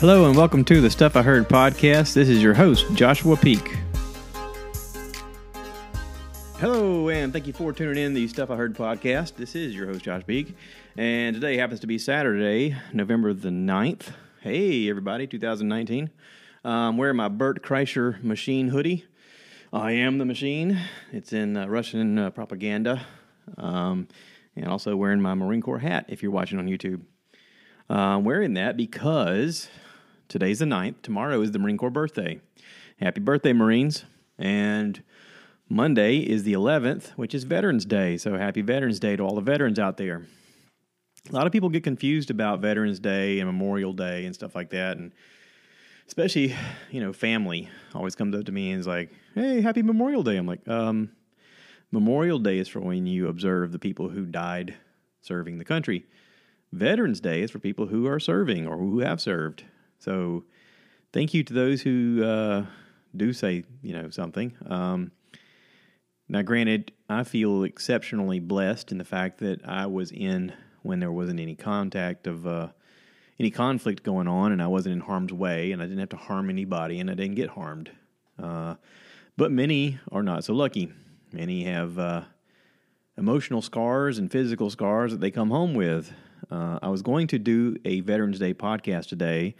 Hello and welcome to the Stuff I Heard podcast. This is your host, Joshua Peak. Hello, and thank you for tuning in the Stuff I Heard podcast. This is your host, Josh Peak, and today happens to be Saturday, November the 9th. Hey, everybody, 2019. I'm wearing my Bert Kreischer machine hoodie. I am the machine. It's in uh, Russian uh, propaganda. Um, and also wearing my Marine Corps hat if you're watching on YouTube. Uh, I'm wearing that because today's the 9th. Tomorrow is the Marine Corps birthday. Happy birthday, Marines. And Monday is the 11th, which is Veterans Day. So happy Veterans Day to all the veterans out there. A lot of people get confused about Veterans Day and Memorial Day and stuff like that. And especially, you know, family always comes up to me and is like, hey, happy Memorial Day. I'm like, um, Memorial Day is for when you observe the people who died serving the country. Veterans Day is for people who are serving or who have served. So, thank you to those who uh, do say you know something. Um, now, granted, I feel exceptionally blessed in the fact that I was in when there wasn't any contact of uh, any conflict going on, and I wasn't in harm's way, and I didn't have to harm anybody, and I didn't get harmed. Uh, but many are not so lucky. Many have uh, emotional scars and physical scars that they come home with. Uh, I was going to do a Veterans Day podcast today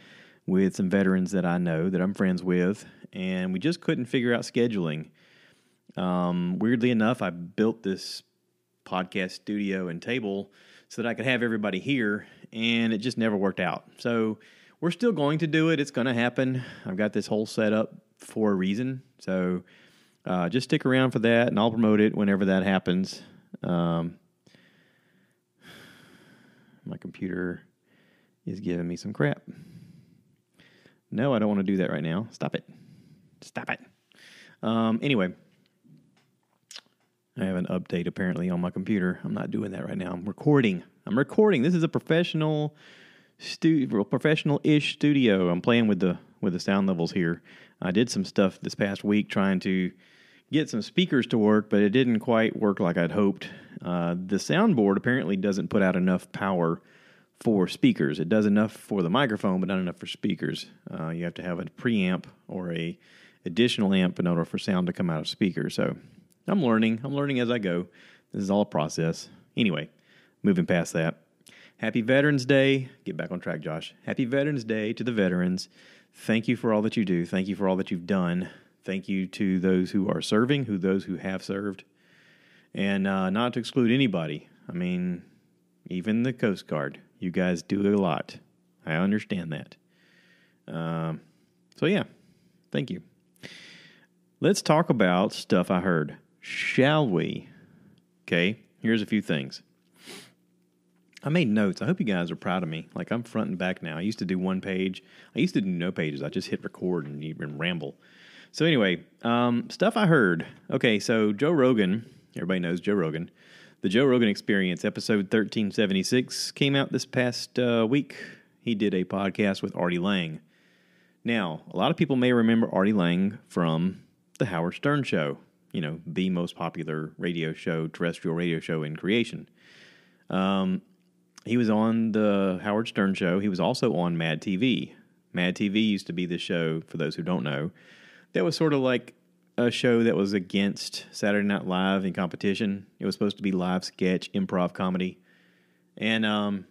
with some veterans that I know that I'm friends with, and we just couldn't figure out scheduling. Um, weirdly enough, I built this podcast studio and table so that I could have everybody here, and it just never worked out. So we're still going to do it. It's going to happen. I've got this whole setup for a reason. So uh, just stick around for that, and I'll promote it whenever that happens. Um, my computer is giving me some crap. No, I don't want to do that right now. Stop it. Stop it. Um, anyway, I have an update apparently on my computer. I'm not doing that right now. I'm recording. I'm recording. This is a professional professional-ish studio. I'm playing with the with the sound levels here. I did some stuff this past week trying to get some speakers to work, but it didn't quite work like I'd hoped. Uh, the soundboard apparently doesn't put out enough power for speakers. It does enough for the microphone, but not enough for speakers. Uh, you have to have a preamp or a additional amp in order for sound to come out of speakers. So I'm learning. I'm learning as I go. This is all a process. Anyway, moving past that. Happy Veterans Day. Get back on track, Josh. Happy Veterans Day to the veterans. Thank you for all that you do. Thank you for all that you've done. Thank you to those who are serving, who those who have served, and uh, not to exclude anybody. I mean, even the Coast Guard. You guys do a lot. I understand that. Um, so yeah, thank you. Let's talk about stuff I heard, shall we? Okay, here's a few things. I made notes. I hope you guys are proud of me. Like I'm front and back now. I used to do one page. I used to do no pages. I just hit record and ramble. So anyway, um, stuff I heard. Okay, so Joe Rogan. Everybody knows Joe Rogan. The Joe Rogan Experience, episode 1376, came out this past uh, week. He did a podcast with Artie Lange. Now, a lot of people may remember Artie Lange from The Howard Stern Show, you know, the most popular radio show, terrestrial radio show in creation. Um, he was on The Howard Stern Show. He was also on Mad TV. Mad TV used to be the show, for those who don't know, that was sort of like a show that was against Saturday Night Live in competition. It was supposed to be live sketch, improv comedy, and um,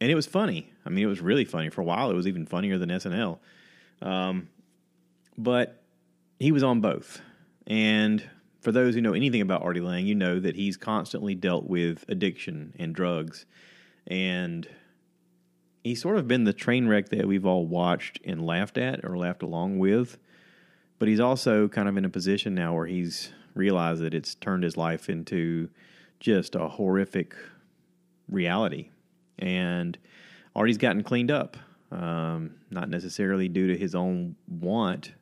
and it was funny. I mean, it was really funny. For a while, it was even funnier than SNL. Um, but he was on both, and for those who know anything about Artie Lange, you know that he's constantly dealt with addiction and drugs, and he's sort of been the train wreck that we've all watched and laughed at or laughed along with. But he's also kind of in a position now where he's realized that it's turned his life into just a horrific reality. And Artie's gotten cleaned up, um, not necessarily due to his own want,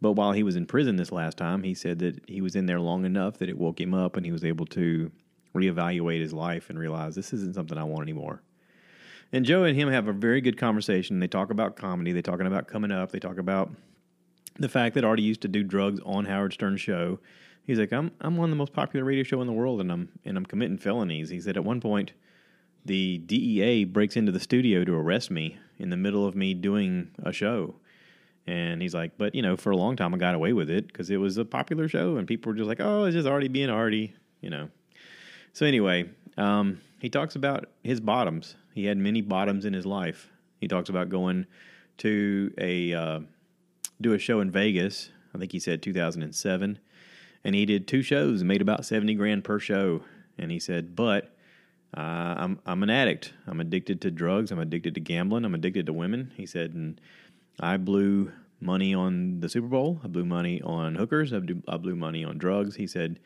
but while he was in prison this last time, he said that he was in there long enough that it woke him up and he was able to reevaluate his life and realize this isn't something I want anymore. And Joe and him have a very good conversation. They talk about comedy, they talking about coming up, they talk about the fact that Artie used to do drugs on Howard Stern's show. He's like, I'm I'm on the most popular radio show in the world, and I'm and I'm committing felonies. He said at one point, the DEA breaks into the studio to arrest me in the middle of me doing a show. And he's like, but you know, for a long time I got away with it because it was a popular show and people were just like, oh, it's just Artie being Artie, you know. So anyway, um, he talks about his bottoms. He had many bottoms in his life. He talks about going to a uh, do a show in Vegas. I think he said 2007, and he did two shows and made about 70 grand per show. And he said, but uh, I'm I'm an addict. I'm addicted to drugs. I'm addicted to gambling. I'm addicted to women. He said, and I blew money on the Super Bowl. I blew money on hookers. I blew, money on drugs. He said,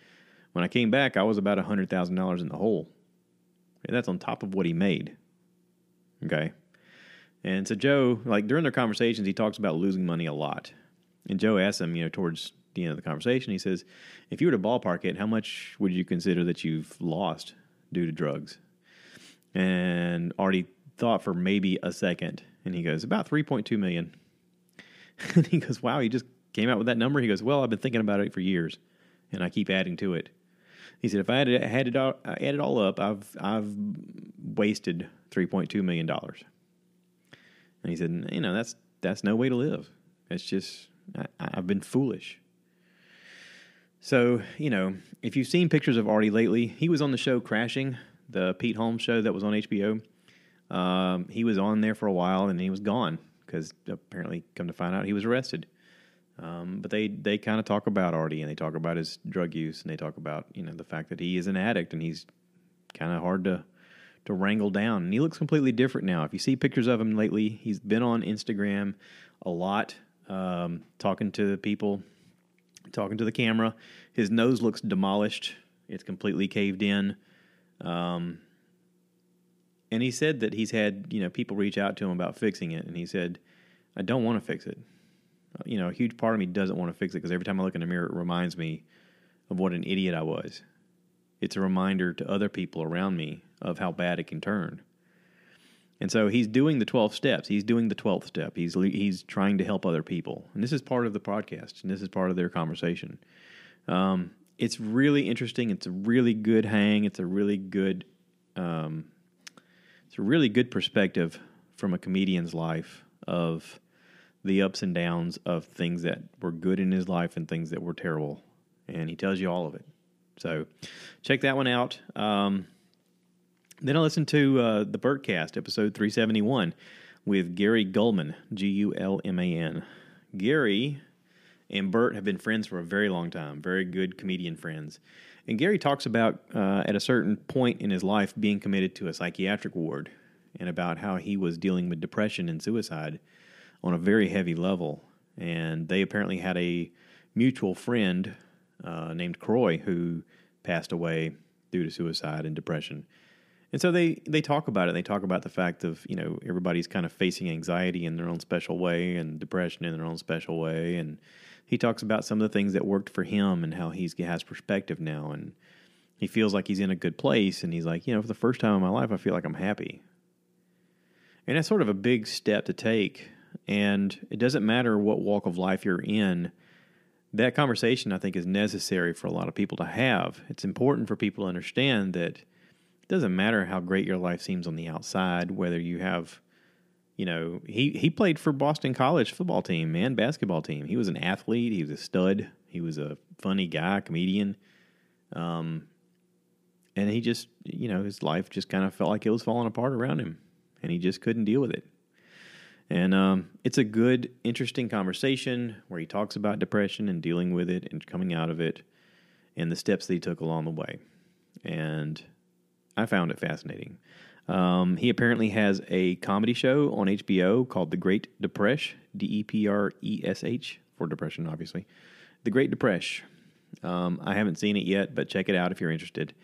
when I came back, I was about hundred thousand dollars in the hole. And that's on top of what he made. Okay. And so Joe, like during their conversations, he talks about losing money a lot. And Joe asks him, you know, towards the end of the conversation, he says, if you were to ballpark it, how much would you consider that you've lost due to drugs? And Artie thought for maybe a second, and he goes, about 3.2 million. and he goes, wow, he just came out with that number. He goes, well, I've been thinking about it for years, and I keep adding to it. He said, if I had, had it all, add it all up, I've I've wasted 3.2 million dollars. And he said, you know, that's that's no way to live. It's just I, I've been foolish. So, you know, if you've seen pictures of Artie lately, he was on the show Crashing, the Pete Holmes show that was on HBO. Um, he was on there for a while and then he was gone because apparently, come to find out, he was arrested. Um, but they, they kind of talk about Artie and they talk about his drug use and they talk about you know the fact that he is an addict and he's kind of hard to to wrangle down. And he looks completely different now. If you see pictures of him lately, he's been on Instagram a lot, um, talking to people talking to the camera. His nose looks demolished. It's completely caved in. Um, and he said that he's had you know people reach out to him about fixing it, and he said, "I don't want to fix it. Uh, you know, a huge part of me doesn't want to fix it because every time I look in the mirror, it reminds me of what an idiot I was. It's a reminder to other people around me of how bad it can turn." And so he's doing the 12 steps. He's doing the 12th step. He's he's trying to help other people. And this is part of the podcast and this is part of their conversation. Um, it's really interesting. It's a really good hang. It's a really good um, it's a really good perspective from a comedian's life of the ups and downs of things that were good in his life and things that were terrible. And he tells you all of it. So check that one out. Um, then I listened to uh, the Bertcast, episode 371, with Gary Gulman, G U L M A N. Gary and Bert have been friends for a very long time, very good comedian friends. And Gary talks about, uh, at a certain point in his life, being committed to a psychiatric ward and about how he was dealing with depression and suicide on a very heavy level. And they apparently had a mutual friend uh, named Croy who passed away due to suicide and depression. And so they they talk about it. They talk about the fact of you know everybody's kind of facing anxiety in their own special way and depression in their own special way. And he talks about some of the things that worked for him and how he's he has perspective now and he feels like he's in a good place. And he's like, you know, for the first time in my life, I feel like I'm happy. And that's sort of a big step to take. And it doesn't matter what walk of life you're in. That conversation, I think, is necessary for a lot of people to have. It's important for people to understand that it doesn't matter how great your life seems on the outside, whether you have, you know, he, he played for Boston College football team and basketball team. He was an athlete. He was a stud. He was a funny guy, comedian. Um, and he just, you know, his life just kind of felt like it was falling apart around him, and he just couldn't deal with it. And um, it's a good, interesting conversation where he talks about depression and dealing with it and coming out of it and the steps that he took along the way. And I found it fascinating. Um, he apparently has a comedy show on HBO called The Great Depresh, D E P R E S H, for depression, obviously. The Great Depresh. Um, I haven't seen it yet, but check it out if you're interested.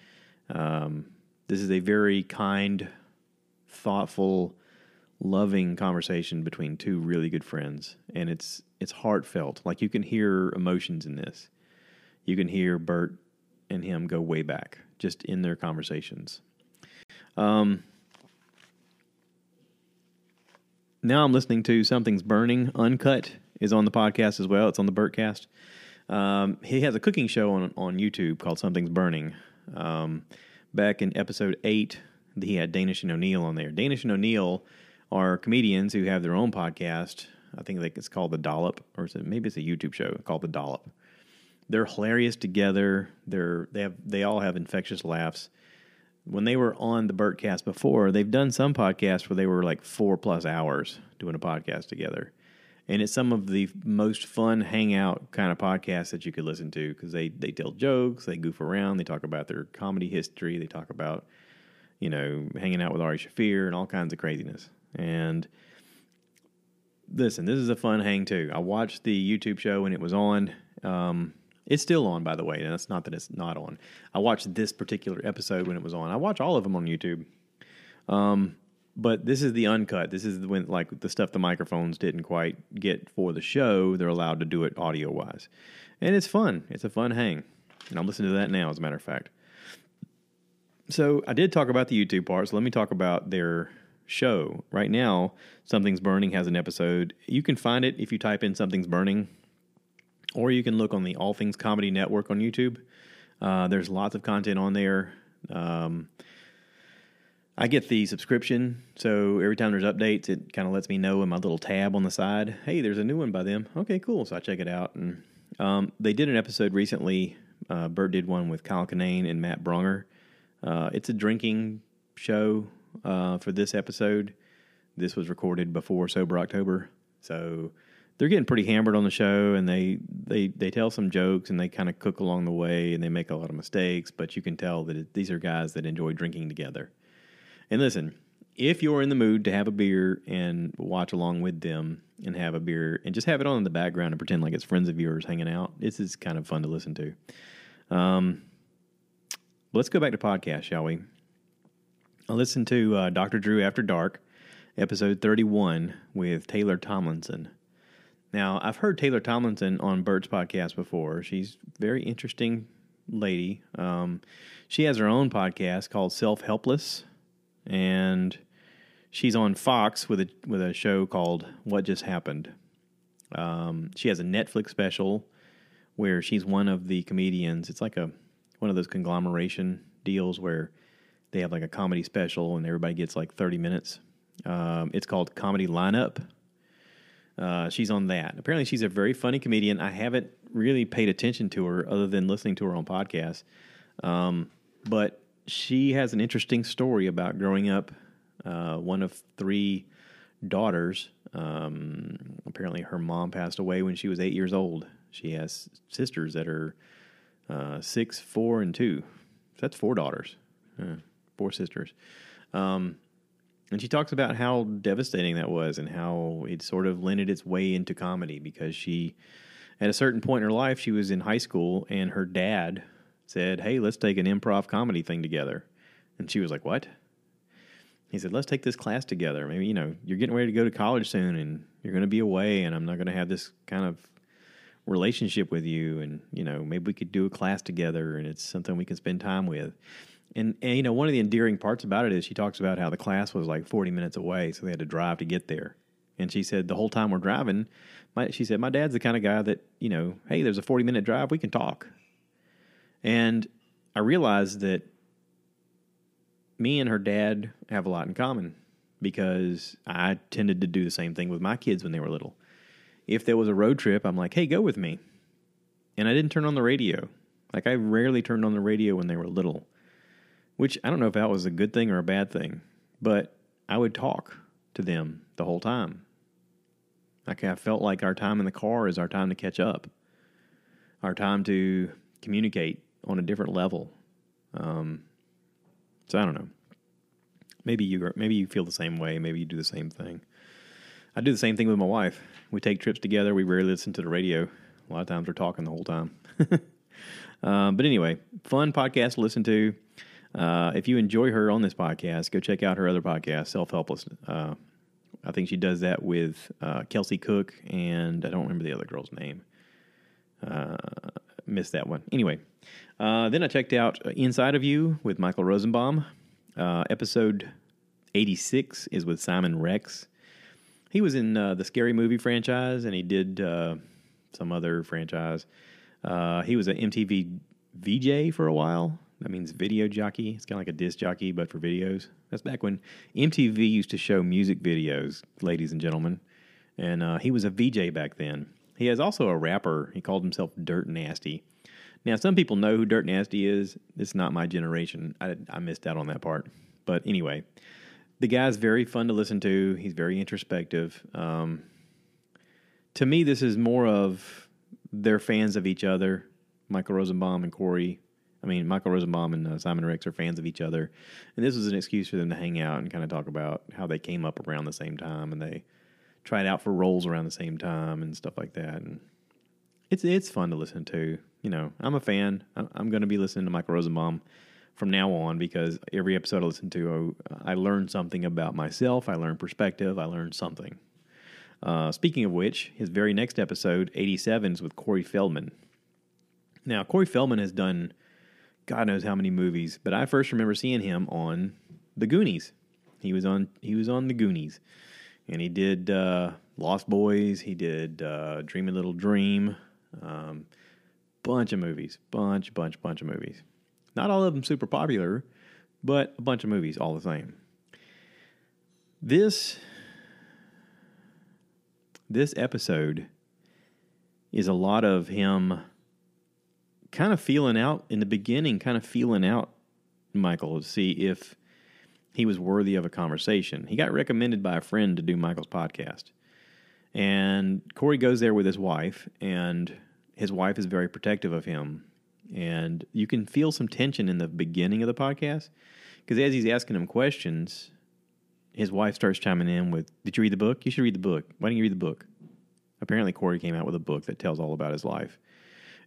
Um, this is a very kind, thoughtful, loving conversation between two really good friends, and it's it's heartfelt. Like you can hear emotions in this. You can hear Bert and him go way back just in their conversations. Um, now I'm listening to Something's Burning Uncut is on the podcast as well. It's on the Bertcast. Um, he has a cooking show on on YouTube called Something's Burning. Um, back in episode eight, he had Danish and O'Neill on there. Danish and O'Neill are comedians who have their own podcast. I think it's called The Dollop, or it, maybe it's a YouTube show called The Dollop. They're hilarious together. They're they have they all have infectious laughs. When they were on the Bertcast before, they've done some podcasts where they were like four plus hours doing a podcast together and it's some of the most fun hangout kind of podcasts that you could listen to because they they tell jokes, they goof around, they talk about their comedy history, they talk about you know hanging out with Ari Shaffir and all kinds of craziness. And listen, this is a fun hang too. I watched the YouTube show when it was on. Um, it's still on, by the way, and it's not that it's not on. I watched this particular episode when it was on. I watch all of them on YouTube. Um, but this is the uncut. This is when like the stuff the microphones didn't quite get for the show. They're allowed to do it audio wise, and it's fun. It's a fun hang, and I'm listening to that now. As a matter of fact, so I did talk about the YouTube part. So let me talk about their show right now. Something's Burning has an episode. You can find it if you type in Something's Burning, or you can look on the All Things Comedy Network on YouTube. Uh, there's lots of content on there. Um, I get the subscription, so every time there's updates, it kind of lets me know in my little tab on the side, hey, there's a new one by them. Okay, cool. So I check it out. And um, they did an episode recently. Uh, Bert did one with Kyle Kinane and Matt Braunger. Uh, it's a drinking show uh, for this episode. This was recorded before Sober October, so they're getting pretty hammered on the show, and they they they tell some jokes and they kind of cook along the way, and they make a lot of mistakes. But you can tell that it, these are guys that enjoy drinking together. And listen, if you're in the mood to have a beer and watch along with them and have a beer and just have it on in the background and pretend like it's friends of yours hanging out, this is kind of fun to listen to. Um, let's go back to podcast, shall we? I listened to uh, Dr. Drew After Dark, episode 31 with Taylor Tomlinson. Now, I've heard Taylor Tomlinson on Bert's podcast before. She's very interesting lady. Um, she has her own podcast called Self Helpless and she's on Fox with a with a show called What Just Happened. Um, she has a Netflix special where she's one of the comedians. It's like a one of those conglomeration deals where they have like a comedy special and everybody gets like thirty minutes. Um, it's called Comedy Lineup. Uh, she's on that. Apparently, she's a very funny comedian. I haven't really paid attention to her other than listening to her on podcasts. Um, but she has an interesting story about growing up uh, one of three daughters. Um, apparently, her mom passed away when she was eight years old. She has sisters that are uh, six, four, and two. So that's four daughters, uh, four sisters. Um, and she talks about how devastating that was and how it sort of lended its way into comedy because she, at a certain point in her life, she was in high school and her dad said, Hey, let's take an improv comedy thing together. And she was like, What? He said, Let's take this class together. Maybe, you know, you're getting ready to go to college soon and you're going to be away, and I'm not going to have this kind of relationship with you. And, you know, maybe we could do a class together and it's something we can spend time with. And, and, you know, one of the endearing parts about it is she talks about how the class was like 40 minutes away, so they had to drive to get there. And she said, the whole time we're driving, my, she said, my dad's the kind of guy that, you know, hey, there's a 40 minute drive, we can talk. And I realized that me and her dad have a lot in common because I tended to do the same thing with my kids when they were little. If there was a road trip, I'm like, hey, go with me. And I didn't turn on the radio. Like, I rarely turned on the radio when they were little, which I don't know if that was a good thing or a bad thing, but I would talk to them the whole time. Like, I felt like our time in the car is our time to catch up, our time to communicate on a different level. Um, so I don't know. Maybe you maybe you feel the same way. Maybe you do the same thing. I do the same thing with my wife. We take trips together. We rarely listen to the radio. A lot of times we're talking the whole time. um, but anyway, fun podcast to listen to. Uh, if you enjoy her on this podcast, go check out her other podcast, Self Helpless. Uh, I think she does that with uh, Kelsey Cook, and I don't remember the other girl's name. Uh, missed that one. Anyway, uh, then I checked out Inside of You with Michael Rosenbaum. Uh, episode 86 is with Simon Rex. He was in uh, the Scary Movie franchise and he did uh, some other franchise. Uh, he was an MTV VJ for a while. That means video jockey. It's kind of like a disc jockey, but for videos. That's back when MTV used to show music videos, ladies and gentlemen. And uh, he was a VJ back then. He is also a rapper. He called himself Dirt Nasty. Now, some people know who Dirt Nasty is. It's not my generation. I, I missed out on that part. But anyway, the guy's very fun to listen to. He's very introspective. Um, to me, this is more of they're fans of each other. Michael Rosenbaum and Corey. I mean, Michael Rosenbaum and uh, Simon Rex are fans of each other, and this was an excuse for them to hang out and kind of talk about how they came up around the same time and they tried out for roles around the same time and stuff like that. And it's it's fun to listen to. You know, I'm a fan. I'm going to be listening to Michael Rosenbaum from now on because every episode I listen to, I learn something about myself. I learn perspective. I learn something. Uh, speaking of which, his very next episode, 87, is with Corey Feldman. Now, Corey Feldman has done God knows how many movies, but I first remember seeing him on The Goonies. He was on he was on The Goonies, and he did uh, Lost Boys. He did uh, a Little Dream. Um, bunch of movies, bunch, bunch, bunch of movies. Not all of them super popular, but a bunch of movies all the same. This this episode is a lot of him kind of feeling out in the beginning, kind of feeling out Michael to see if he was worthy of a conversation. He got recommended by a friend to do Michael's podcast. And Corey goes there with his wife, and his wife is very protective of him. And you can feel some tension in the beginning of the podcast because as he's asking him questions, his wife starts chiming in with, Did you read the book? You should read the book. Why didn't you read the book? Apparently, Corey came out with a book that tells all about his life.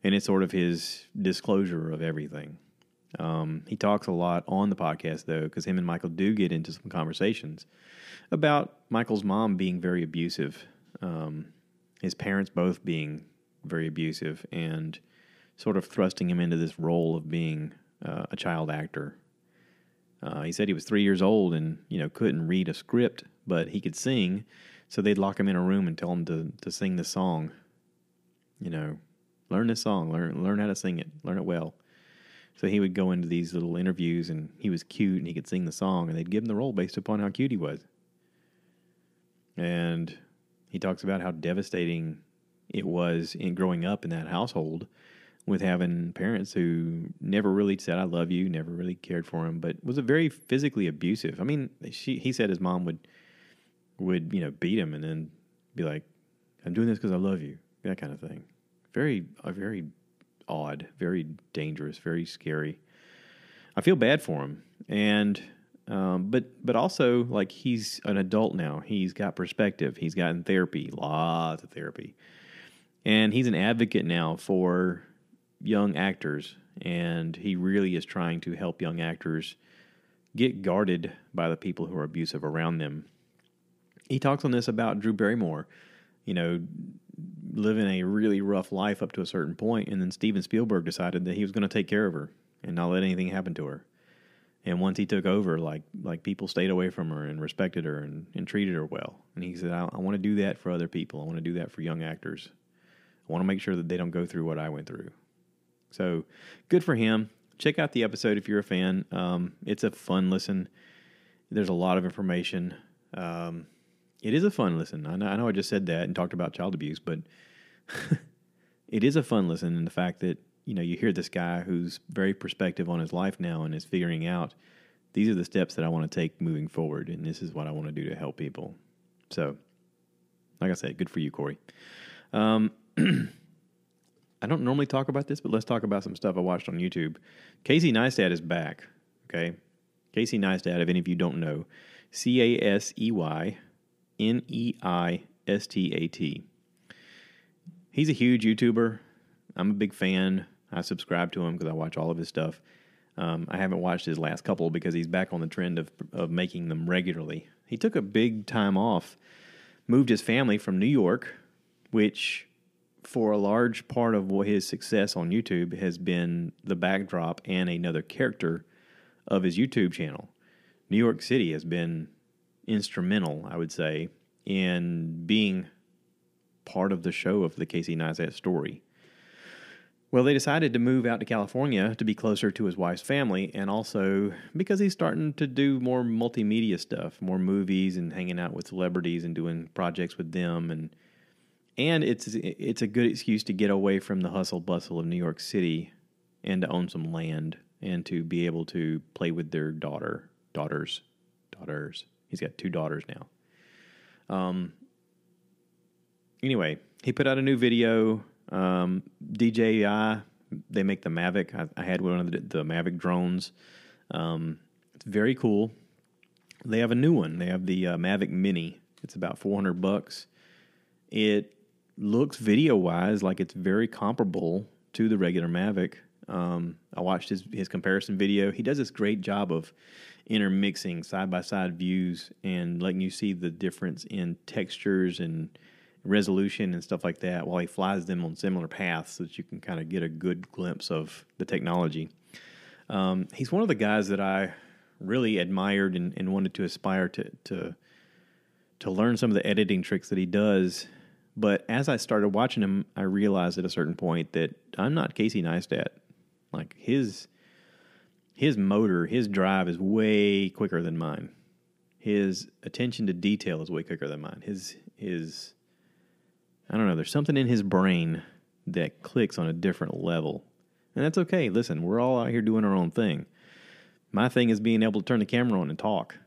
And it's sort of his disclosure of everything. Um, he talks a lot on the podcast, though, because him and Michael do get into some conversations about Michael's mom being very abusive, um, his parents both being very abusive, and sort of thrusting him into this role of being uh, a child actor uh, he said he was three years old and you know couldn't read a script, but he could sing. So they'd lock him in a room and tell him to to sing the song. You know, learn this song, learn learn how to sing it, learn it well. So he would go into these little interviews and he was cute and he could sing the song and they'd give him the role based upon how cute he was. And he talks about how devastating it was in growing up in that household with having parents who never really said I love you, never really cared for him, but was a very physically abusive. I mean, she he said his mom would would you know beat him and then be like, "I'm doing this because I love you," that kind of thing. Very very odd, very dangerous, very scary. I feel bad for him, and um, but but also like he's an adult now. He's got perspective. He's gotten therapy, lots of therapy, and he's an advocate now for young actors, and he really is trying to help young actors get guarded by the people who are abusive around them. He talks on this about Drew Barrymore, you know, living a really rough life up to a certain point, and then Steven Spielberg decided that he was going to take care of her and not let anything happen to her. And once he took over, like like people stayed away from her and respected her and, and treated her well. And he said, I, I want to do that for other people. I want to do that for young actors. I want to make sure that they don't go through what I went through. So good for him. Check out the episode if you're a fan. Um, it's a fun listen. There's a lot of information. Um, it is a fun listen. I know, I know I just said that and talked about child abuse, but it is a fun listen in the fact that you know you hear this guy who's very perspective on his life now and is figuring out these are the steps that I want to take moving forward, and this is what I want to do to help people. So, like I said, good for you, Corey. Um, I don't normally talk about this, but let's talk about some stuff I watched on YouTube. Casey Neistat is back. Okay. Casey Neistat, if any of you don't know, C A S E Y N E I S T A T. He's a huge YouTuber. I'm a big fan. I subscribe to him because I watch all of his stuff. Um, I haven't watched his last couple because he's back on the trend of, of making them regularly. He took a big time off, moved his family from New York, which for a large part of what his success on YouTube has been the backdrop and another character of his YouTube channel. New York City has been instrumental, I would say, in being part of the show of the Casey Neistat story. Well, they decided to move out to California to be closer to his wife's family, and also because he's starting to do more multimedia stuff, more movies, and hanging out with celebrities and doing projects with them, and and it's it's a good excuse to get away from the hustle bustle of New York City and to own some land and to be able to play with their daughter, daughters, daughters. He's got two daughters now. Um. Anyway, he put out a new video um, DJI, they make the Mavic. I, I had one of the, the Mavic drones. Um, it's very cool. They have a new one. They have the uh, Mavic Mini. It's about 400 bucks. It looks video wise like it's very comparable to the regular Mavic. Um, I watched his his comparison video. He does this great job of intermixing side by side views and letting you see the difference in textures and resolution and stuff like that while he flies them on similar paths so that you can kind of get a good glimpse of the technology. Um, he's one of the guys that I really admired and, and wanted to aspire to, to to learn some of the editing tricks that he does. But as I started watching him, I realized at a certain point that I'm not Casey Neistat. Like his his motor, his drive is way quicker than mine. His attention to detail is way quicker than mine. His his I don't know, there's something in his brain that clicks on a different level. And that's okay. Listen, we're all out here doing our own thing. My thing is being able to turn the camera on and talk.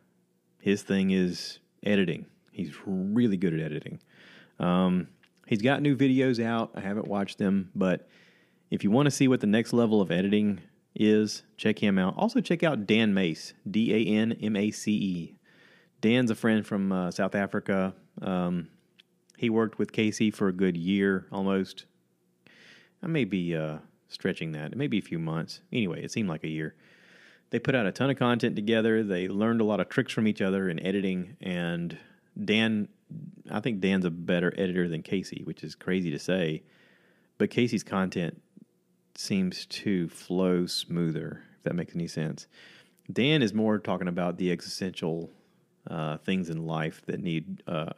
His thing is editing. He's really good at editing. Um, he's got new videos out. I haven't watched them, but if you want to see what the next level of editing is, check him out. Also, check out Dan Mace, D A N M A C E. Dan's a friend from uh, South Africa. Um, he worked with Casey for a good year almost. I may be uh, stretching that. It may be a few months. Anyway, it seemed like a year. They put out a ton of content together. They learned a lot of tricks from each other in editing. And Dan, I think Dan's a better editor than Casey, which is crazy to say. But Casey's content seems to flow smoother, if that makes any sense. Dan is more talking about the existential uh, things in life that need uh,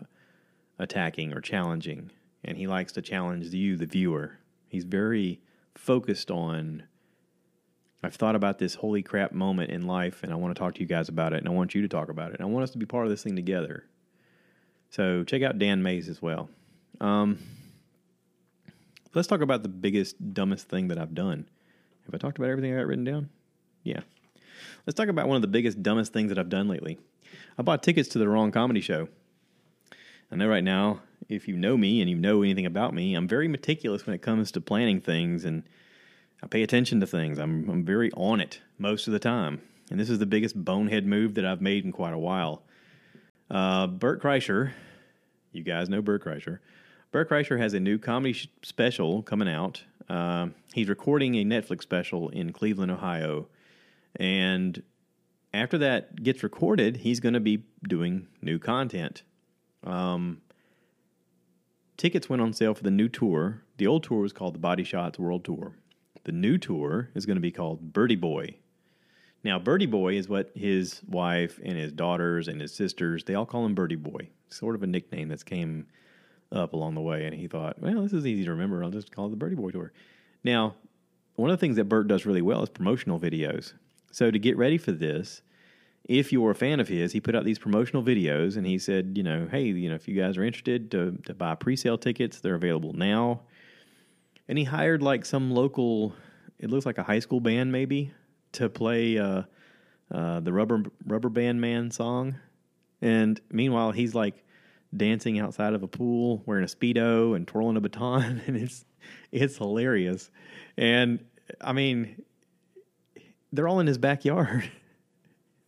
attacking or challenging, and he likes to challenge you, the viewer. He's very focused on. I've thought about this holy crap moment in life, and I want to talk to you guys about it, and I want you to talk about it, and I want us to be part of this thing together. So check out Dan Mace as well. Um, let's talk about the biggest, dumbest thing that I've done. Have I talked about everything I got written down? Yeah. Let's talk about one of the biggest, dumbest things that I've done lately. I bought tickets to the wrong comedy show. I know right now, if you know me and you know anything about me, I'm very meticulous when it comes to planning things and I pay attention to things. I'm, I'm very on it most of the time. And this is the biggest bonehead move that I've made in quite a while. Uh, Bert Kreischer, you guys know Bert Kreischer. Bert Kreischer has a new comedy sh- special coming out. Uh, he's recording a Netflix special in Cleveland, Ohio. And after that gets recorded, he's going to be doing new content. Um, tickets went on sale for the new tour. The old tour was called the Body Shots World Tour. The new tour is going to be called Birdie Boy. Now, Birdie Boy is what his wife and his daughters and his sisters, they all call him Birdie Boy. Sort of a nickname that's came up along the way. And he thought, well, this is easy to remember. I'll just call it the Birdie Boy Tour. Now, one of the things that Bert does really well is promotional videos. So to get ready for this, if you're a fan of his, he put out these promotional videos and he said, you know, hey, you know, if you guys are interested to, to buy pre-sale tickets, they're available now. And he hired like some local, it looks like a high school band maybe, to play uh, uh, the Rubber Rubber Band Man song. And meanwhile, he's like dancing outside of a pool wearing a speedo and twirling a baton, and it's it's hilarious. And I mean, they're all in his backyard.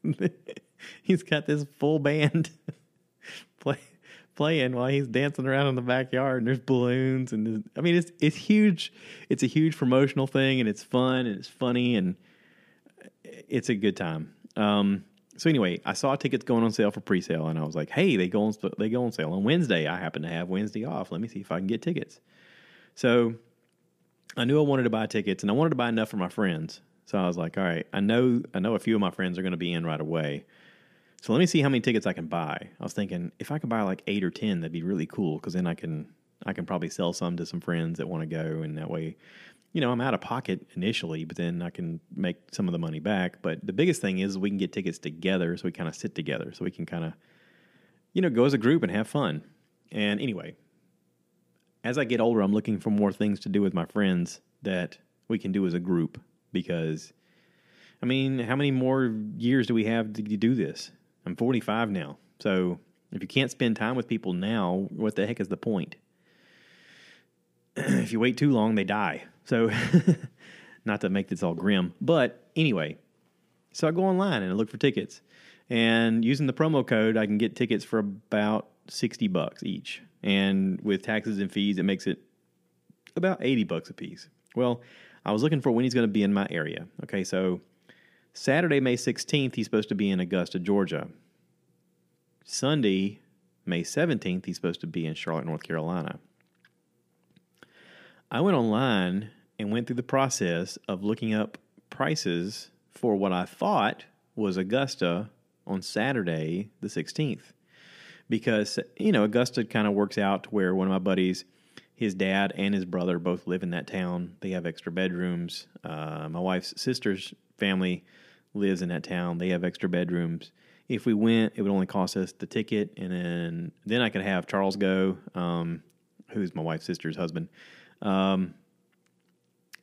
he's got this full band play, playing while he's dancing around in the backyard and there's balloons and I mean it's it's huge it's a huge promotional thing and it's fun and it's funny and it's a good time. Um, so anyway, I saw tickets going on sale for pre-sale and I was like, "Hey, they go on they go on sale on Wednesday. I happen to have Wednesday off. Let me see if I can get tickets." So I knew I wanted to buy tickets and I wanted to buy enough for my friends. So I was like, all right, I know I know a few of my friends are going to be in right away. So let me see how many tickets I can buy. I was thinking if I could buy like 8 or 10 that'd be really cool cuz then I can I can probably sell some to some friends that want to go and that way you know, I'm out of pocket initially, but then I can make some of the money back. But the biggest thing is we can get tickets together, so we kind of sit together, so we can kind of, you know, go as a group and have fun. And anyway, as I get older, I'm looking for more things to do with my friends that we can do as a group because, I mean, how many more years do we have to do this? I'm 45 now. So if you can't spend time with people now, what the heck is the point? if you wait too long, they die. So, not to make this all grim, but anyway, so I go online and I look for tickets. And using the promo code, I can get tickets for about 60 bucks each. And with taxes and fees, it makes it about 80 bucks a piece. Well, I was looking for when he's going to be in my area. Okay, so Saturday, May 16th, he's supposed to be in Augusta, Georgia. Sunday, May 17th, he's supposed to be in Charlotte, North Carolina. I went online and went through the process of looking up prices for what I thought was Augusta on Saturday, the 16th. Because, you know, Augusta kind of works out to where one of my buddies, his dad and his brother both live in that town. They have extra bedrooms. Uh, my wife's sister's family lives in that town. They have extra bedrooms. If we went, it would only cost us the ticket, and then then I could have Charles go, um, who's my wife's sister's husband. Um,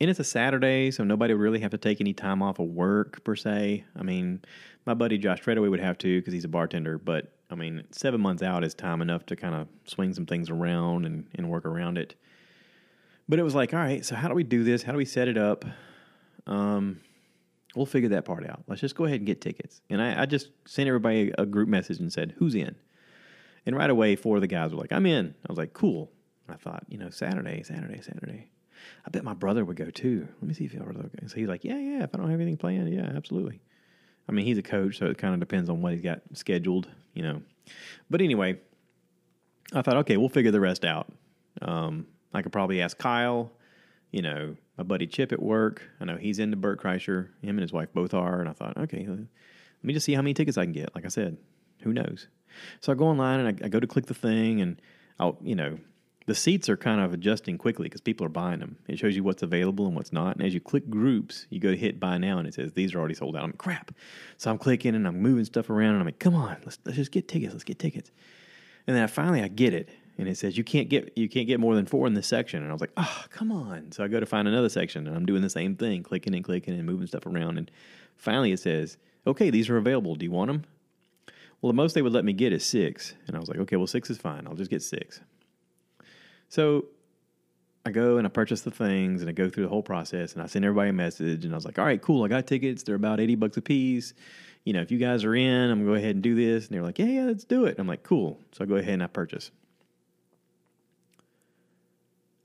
and it's a Saturday, so nobody would really have to take any time off of work per se. I mean, my buddy Josh Treadaway would have to because he's a bartender, but I mean, seven months out is time enough to kind of swing some things around and, and work around it. But it was like, all right, so how do we do this? How do we set it up? Um, we'll figure that part out. Let's just go ahead and get tickets. And I, I just sent everybody a, a group message and said, who's in? And right away, four of the guys were like, I'm in. I was like, cool. I thought, you know, Saturday, Saturday, Saturday. I bet my brother would go too. Let me see if he'll go. So he's like, yeah, yeah. If I don't have anything planned, yeah, absolutely. I mean, he's a coach, so it kind of depends on what he's got scheduled, you know. But anyway, I thought, okay, we'll figure the rest out. Um, I could probably ask Kyle, you know, my buddy Chip at work. I know he's into Bert Kreischer. Him and his wife both are. And I thought, okay, let me just see how many tickets I can get. Like I said, who knows? So I go online and I, I go to click the thing, and I'll, you know, the seats are kind of adjusting quickly because people are buying them. It shows you what's available and what's not. And as you click groups, you go to hit buy now and it says these are already sold out. I'm like, crap. So I'm clicking and I'm moving stuff around and I'm like, come on, let's, let's just get tickets. Let's get tickets. And then I finally I get it. And it says you can't get you can't get more than four in this section. And I was like, oh, come on. So I go to find another section and I'm doing the same thing, clicking and clicking and moving stuff around. And finally it says, okay, these are available. Do you want them? Well, the most they would let me get is six. And I was like, okay, well, six is fine. I'll just get six. So I go and I purchase the things and I go through the whole process and I send everybody a message and I was like, all right, cool. I got tickets. They're about 80 bucks a piece. You know, if you guys are in, I'm going to go ahead and do this. And they're like, yeah, yeah, let's do it. And I'm like, cool. So I go ahead and I purchase.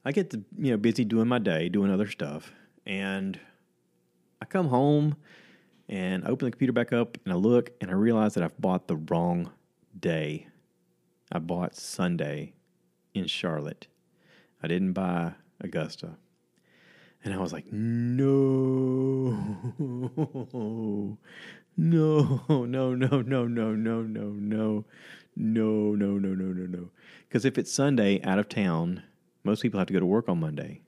I get to, you know, busy doing my day, doing other stuff. And I come home and I open the computer back up and I look and I realize that I've bought the wrong day. I bought Sunday in Charlotte. I didn't buy Augusta. And I was like, no, no, no, no, no, no, no, no, no, no, no, no, no, no, no. Because if it's Sunday out of town, most people have to go to work on Monday.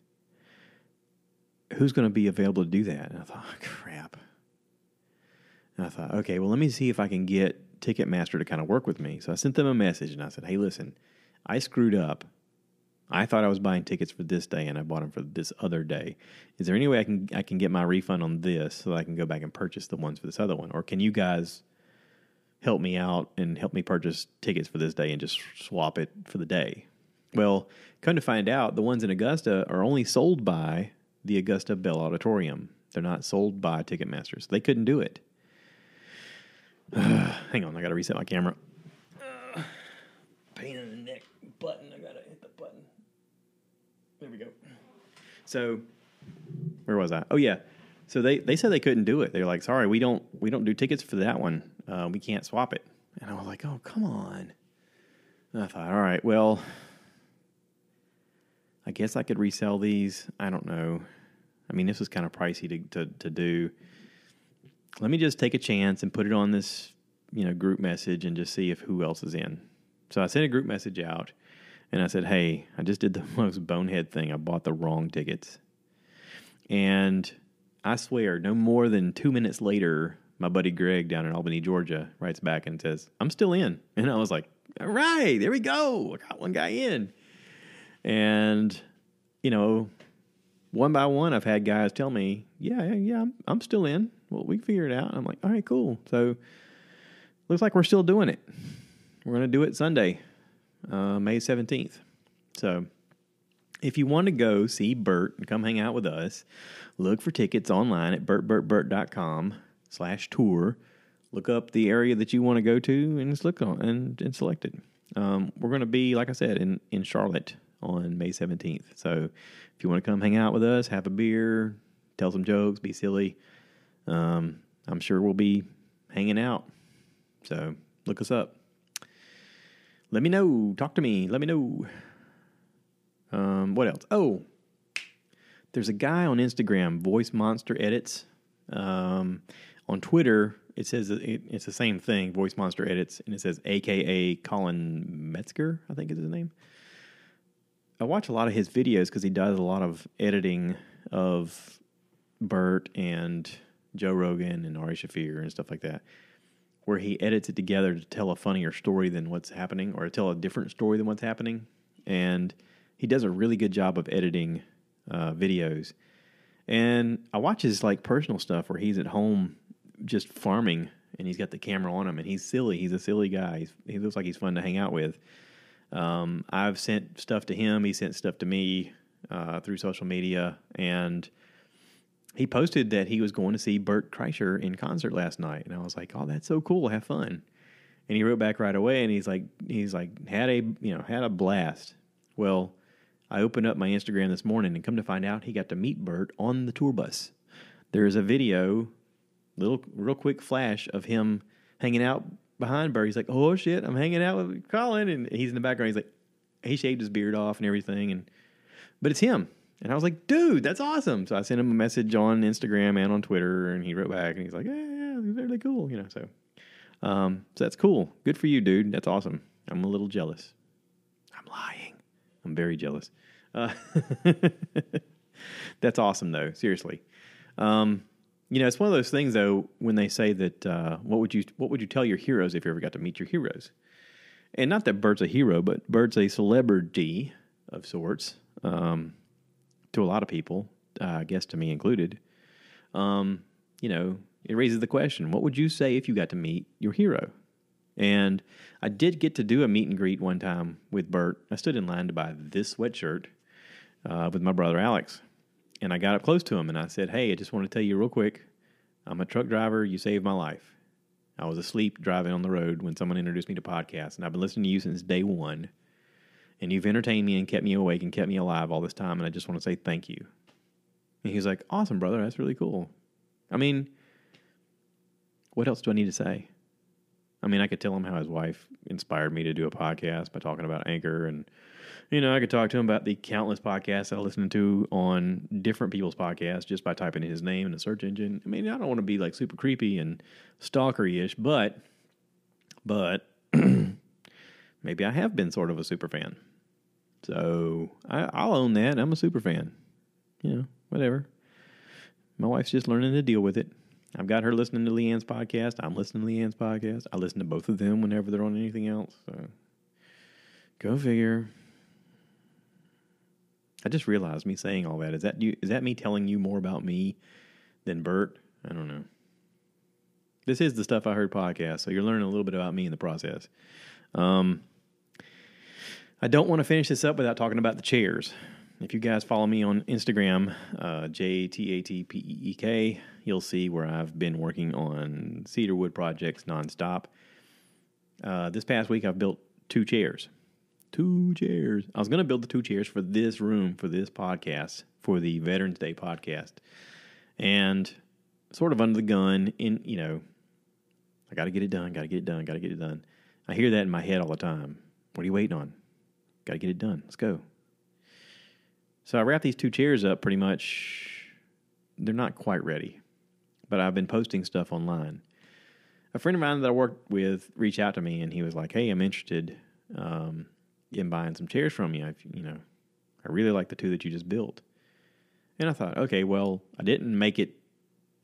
Who's going to be available to do that? And I thought, oh, crap. And I thought, okay, well, let me see if I can get Ticketmaster to kind of work with me. So I sent them a message and I said, hey, listen, I screwed up I thought I was buying tickets for this day and I bought them for this other day. Is there any way I can I can get my refund on this so that I can go back and purchase the ones for this other one? Or can you guys help me out and help me purchase tickets for this day and just swap it for the day? Well, come to find out, the ones in Augusta are only sold by the Augusta Bell Auditorium. They're not sold by Ticketmasters. They couldn't do it. Hang on, I got to reset my camera. Uh, pain in the neck button. I got to hit the button. There we go. So, where was I? Oh yeah. So they, they said they couldn't do it. They're like, sorry, we don't we don't do tickets for that one. Uh, we can't swap it. And I was like, oh come on. And I thought, all right, well, I guess I could resell these. I don't know. I mean, this was kind of pricey to, to, to do. Let me just take a chance and put it on this, you know, group message and just see if who else is in. So I sent a group message out and I said, Hey, I just did the most bonehead thing. I bought the wrong tickets. And I swear, no more than two minutes later, my buddy Greg down in Albany, Georgia, writes back and says, I'm still in. And I was like, all right, there we go. I got one guy in. And, you know, one by one, I've had guys tell me, yeah, yeah, I'm, I'm still in. Well, we figured it out. I'm like, all right, cool. So looks like we're still doing it. We're going to do it Sunday, uh, May 17th. So if you want to go see Bert and come hang out with us, look for tickets online at bertbertbert.com slash tour. Look up the area that you want to go to and just look on and, and select it. Um, we're going to be, like I said, in, in Charlotte on May 17th. So if you want to come hang out with us, have a beer, tell some jokes, be silly, um, I'm sure we'll be hanging out. So look us up. Let me know. Talk to me. Let me know. Um, what else? Oh, there's a guy on Instagram, Voice Monster Edits. Um, on Twitter, it says it, it's the same thing, Voice Monster Edits, and it says AKA Colin Metzger, I think is his name. I watch a lot of his videos because he does a lot of editing of Bert and Joe Rogan and Ari Shaffir and stuff like that, where he edits it together to tell a funnier story than what's happening or to tell a different story than what's happening. And he does a really good job of editing uh, videos. And I watch his like personal stuff where he's at home just farming and he's got the camera on him and he's silly. He's a silly guy. He's, he looks like he's fun to hang out with. Um, I've sent stuff to him. He sent stuff to me uh, through social media, and he posted that he was going to see Bert Kreischer in concert last night. And I was like, "Oh, that's so cool! Have fun." And he wrote back right away, and he's like, "He's like had a you know had a blast." Well, I opened up my Instagram this morning and come to find out he got to meet Bert on the tour bus. There is a video, little real quick flash of him hanging out behind Bert. He's like, "Oh shit, I'm hanging out with Colin," and he's in the background. He's like, he shaved his beard off and everything, and but it's him. And I was like, "Dude, that's awesome!" So I sent him a message on Instagram and on Twitter, and he wrote back, and he's like, "Yeah, yeah, really cool," you know. So, um, so that's cool. Good for you, dude. That's awesome. I'm a little jealous. I'm lying. I'm very jealous. Uh, that's awesome, though. Seriously. Um, you know, it's one of those things though when they say that uh, what would you what would you tell your heroes if you ever got to meet your heroes? And not that Bert's a hero, but Bert's a celebrity of sorts um, to a lot of people, uh, I guess to me included. Um, you know, it raises the question: What would you say if you got to meet your hero? And I did get to do a meet and greet one time with Bert. I stood in line to buy this sweatshirt uh, with my brother Alex. And I got up close to him and I said, Hey, I just want to tell you real quick I'm a truck driver. You saved my life. I was asleep driving on the road when someone introduced me to podcasts, and I've been listening to you since day one. And you've entertained me and kept me awake and kept me alive all this time, and I just want to say thank you. And he's like, Awesome, brother. That's really cool. I mean, what else do I need to say? I mean, I could tell him how his wife inspired me to do a podcast by talking about Anchor and you know, I could talk to him about the countless podcasts I listen to on different people's podcasts just by typing in his name in a search engine. I mean, I don't want to be like super creepy and stalkery ish, but, but maybe I have been sort of a super fan. So I, I'll own that. I'm a super fan. You know, whatever. My wife's just learning to deal with it. I've got her listening to LeeAnn's podcast. I'm listening to LeeAnn's podcast. I listen to both of them whenever they're on anything else. So go figure. I just realized me saying all that. Is that you? Is that me telling you more about me than Bert? I don't know. This is the stuff I heard podcast, so you're learning a little bit about me in the process. Um, I don't want to finish this up without talking about the chairs. If you guys follow me on Instagram, uh, J T A T P E E K, you'll see where I've been working on cedarwood projects nonstop. Uh, this past week, I've built two chairs two chairs. I was going to build the two chairs for this room for this podcast for the Veterans Day podcast, and sort of under the gun. In you know, I got to get it done. Got to get it done. Got to get it done. I hear that in my head all the time. What are you waiting on? Got to get it done. Let's go. So I wrapped these two chairs up pretty much. They're not quite ready, but I've been posting stuff online. A friend of mine that I worked with reached out to me and he was like, "Hey, I'm interested. Um, in buying some chairs from you. I've, you know, I really like the two that you just built. And I thought, okay, well, I didn't make it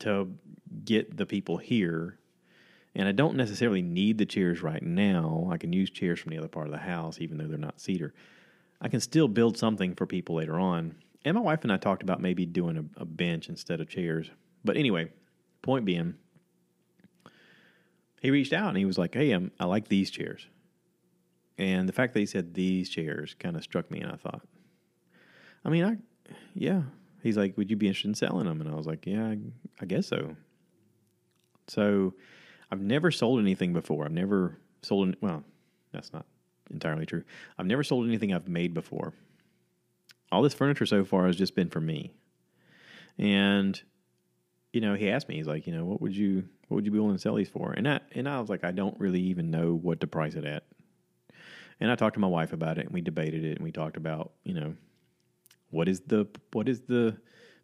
to get the people here. And I don't necessarily need the chairs right now. I can use chairs from the other part of the house, even though they're not cedar. I can still build something for people later on. And my wife and I talked about maybe doing a, a bench instead of chairs. But anyway, point being, he reached out and he was like, "Hey, I'm, I like these chairs." And the fact that he said these chairs kind of struck me, and I thought, I mean, I, yeah. He's like, "Would you be interested in selling them?" And I was like, "Yeah, I, I guess so." So, I've never sold anything before. I've never sold. An, well, that's not entirely true. I've never sold anything I've made before. All this furniture so far has just been for me. And you know, he asked me, he's like, you know, what would you what would you be willing to sell these for? And I and I was like, I don't really even know what to price it at. And I talked to my wife about it and we debated it and we talked about, you know, what is the what is the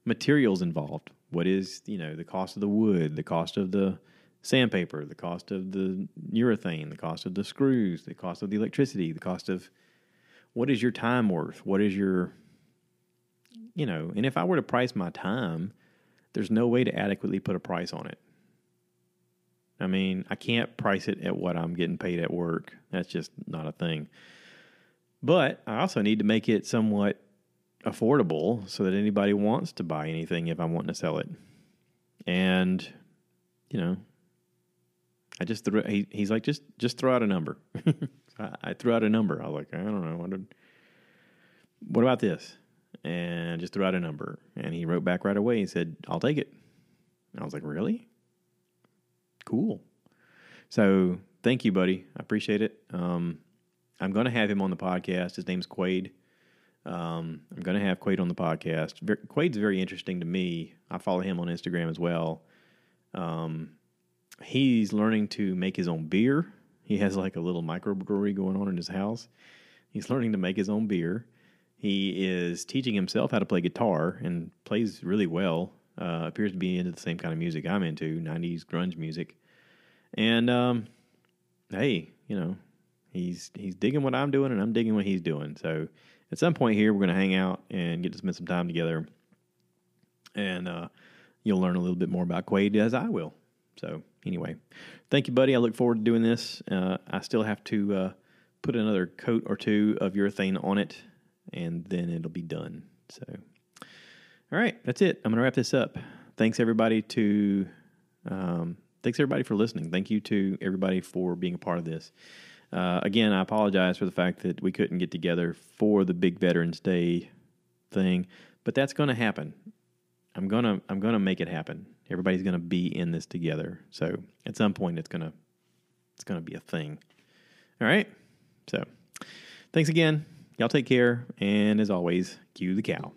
materials involved? What is, you know, the cost of the wood, the cost of the sandpaper, the cost of the urethane, the cost of the screws, the cost of the electricity, the cost of what is your time worth? What is your you know, and if I were to price my time, there's no way to adequately put a price on it. I mean, I can't price it at what I'm getting paid at work. That's just not a thing. But I also need to make it somewhat affordable so that anybody wants to buy anything if I'm wanting to sell it. And, you know, I just threw, he, he's like, just, just throw out a number. I, I, threw out a number. I was like, I don't know. What, did, what about this? And just threw out a number. And he wrote back right away. He said, I'll take it. And I was like, really? Cool. So thank you, buddy. I appreciate it. Um, I'm going to have him on the podcast. His name's Quade. Um, I'm going to have Quade on the podcast. Quade's very interesting to me. I follow him on Instagram as well. Um, he's learning to make his own beer. He has like a little microbrewery going on in his house. He's learning to make his own beer. He is teaching himself how to play guitar and plays really well. Uh, appears to be into the same kind of music I'm into, 90s grunge music. And um, hey, you know, he's he's digging what I'm doing and I'm digging what he's doing. So at some point here, we're going to hang out and get to spend some time together. And uh, you'll learn a little bit more about Quade as I will. So anyway, thank you, buddy. I look forward to doing this. Uh, I still have to uh, put another coat or two of urethane on it, and then it'll be done. So, all right, that's it. I'm going to wrap this up. Thanks everybody to um, thanks everybody for listening. Thank you to everybody for being a part of this. Uh, again, I apologize for the fact that we couldn't get together for the big Veterans Day thing, but that's going to happen. I'm gonna I'm gonna make it happen. Everybody's gonna be in this together. So at some point, it's gonna it's gonna be a thing. All right. So thanks again. Y'all take care, and as always, cue the cow.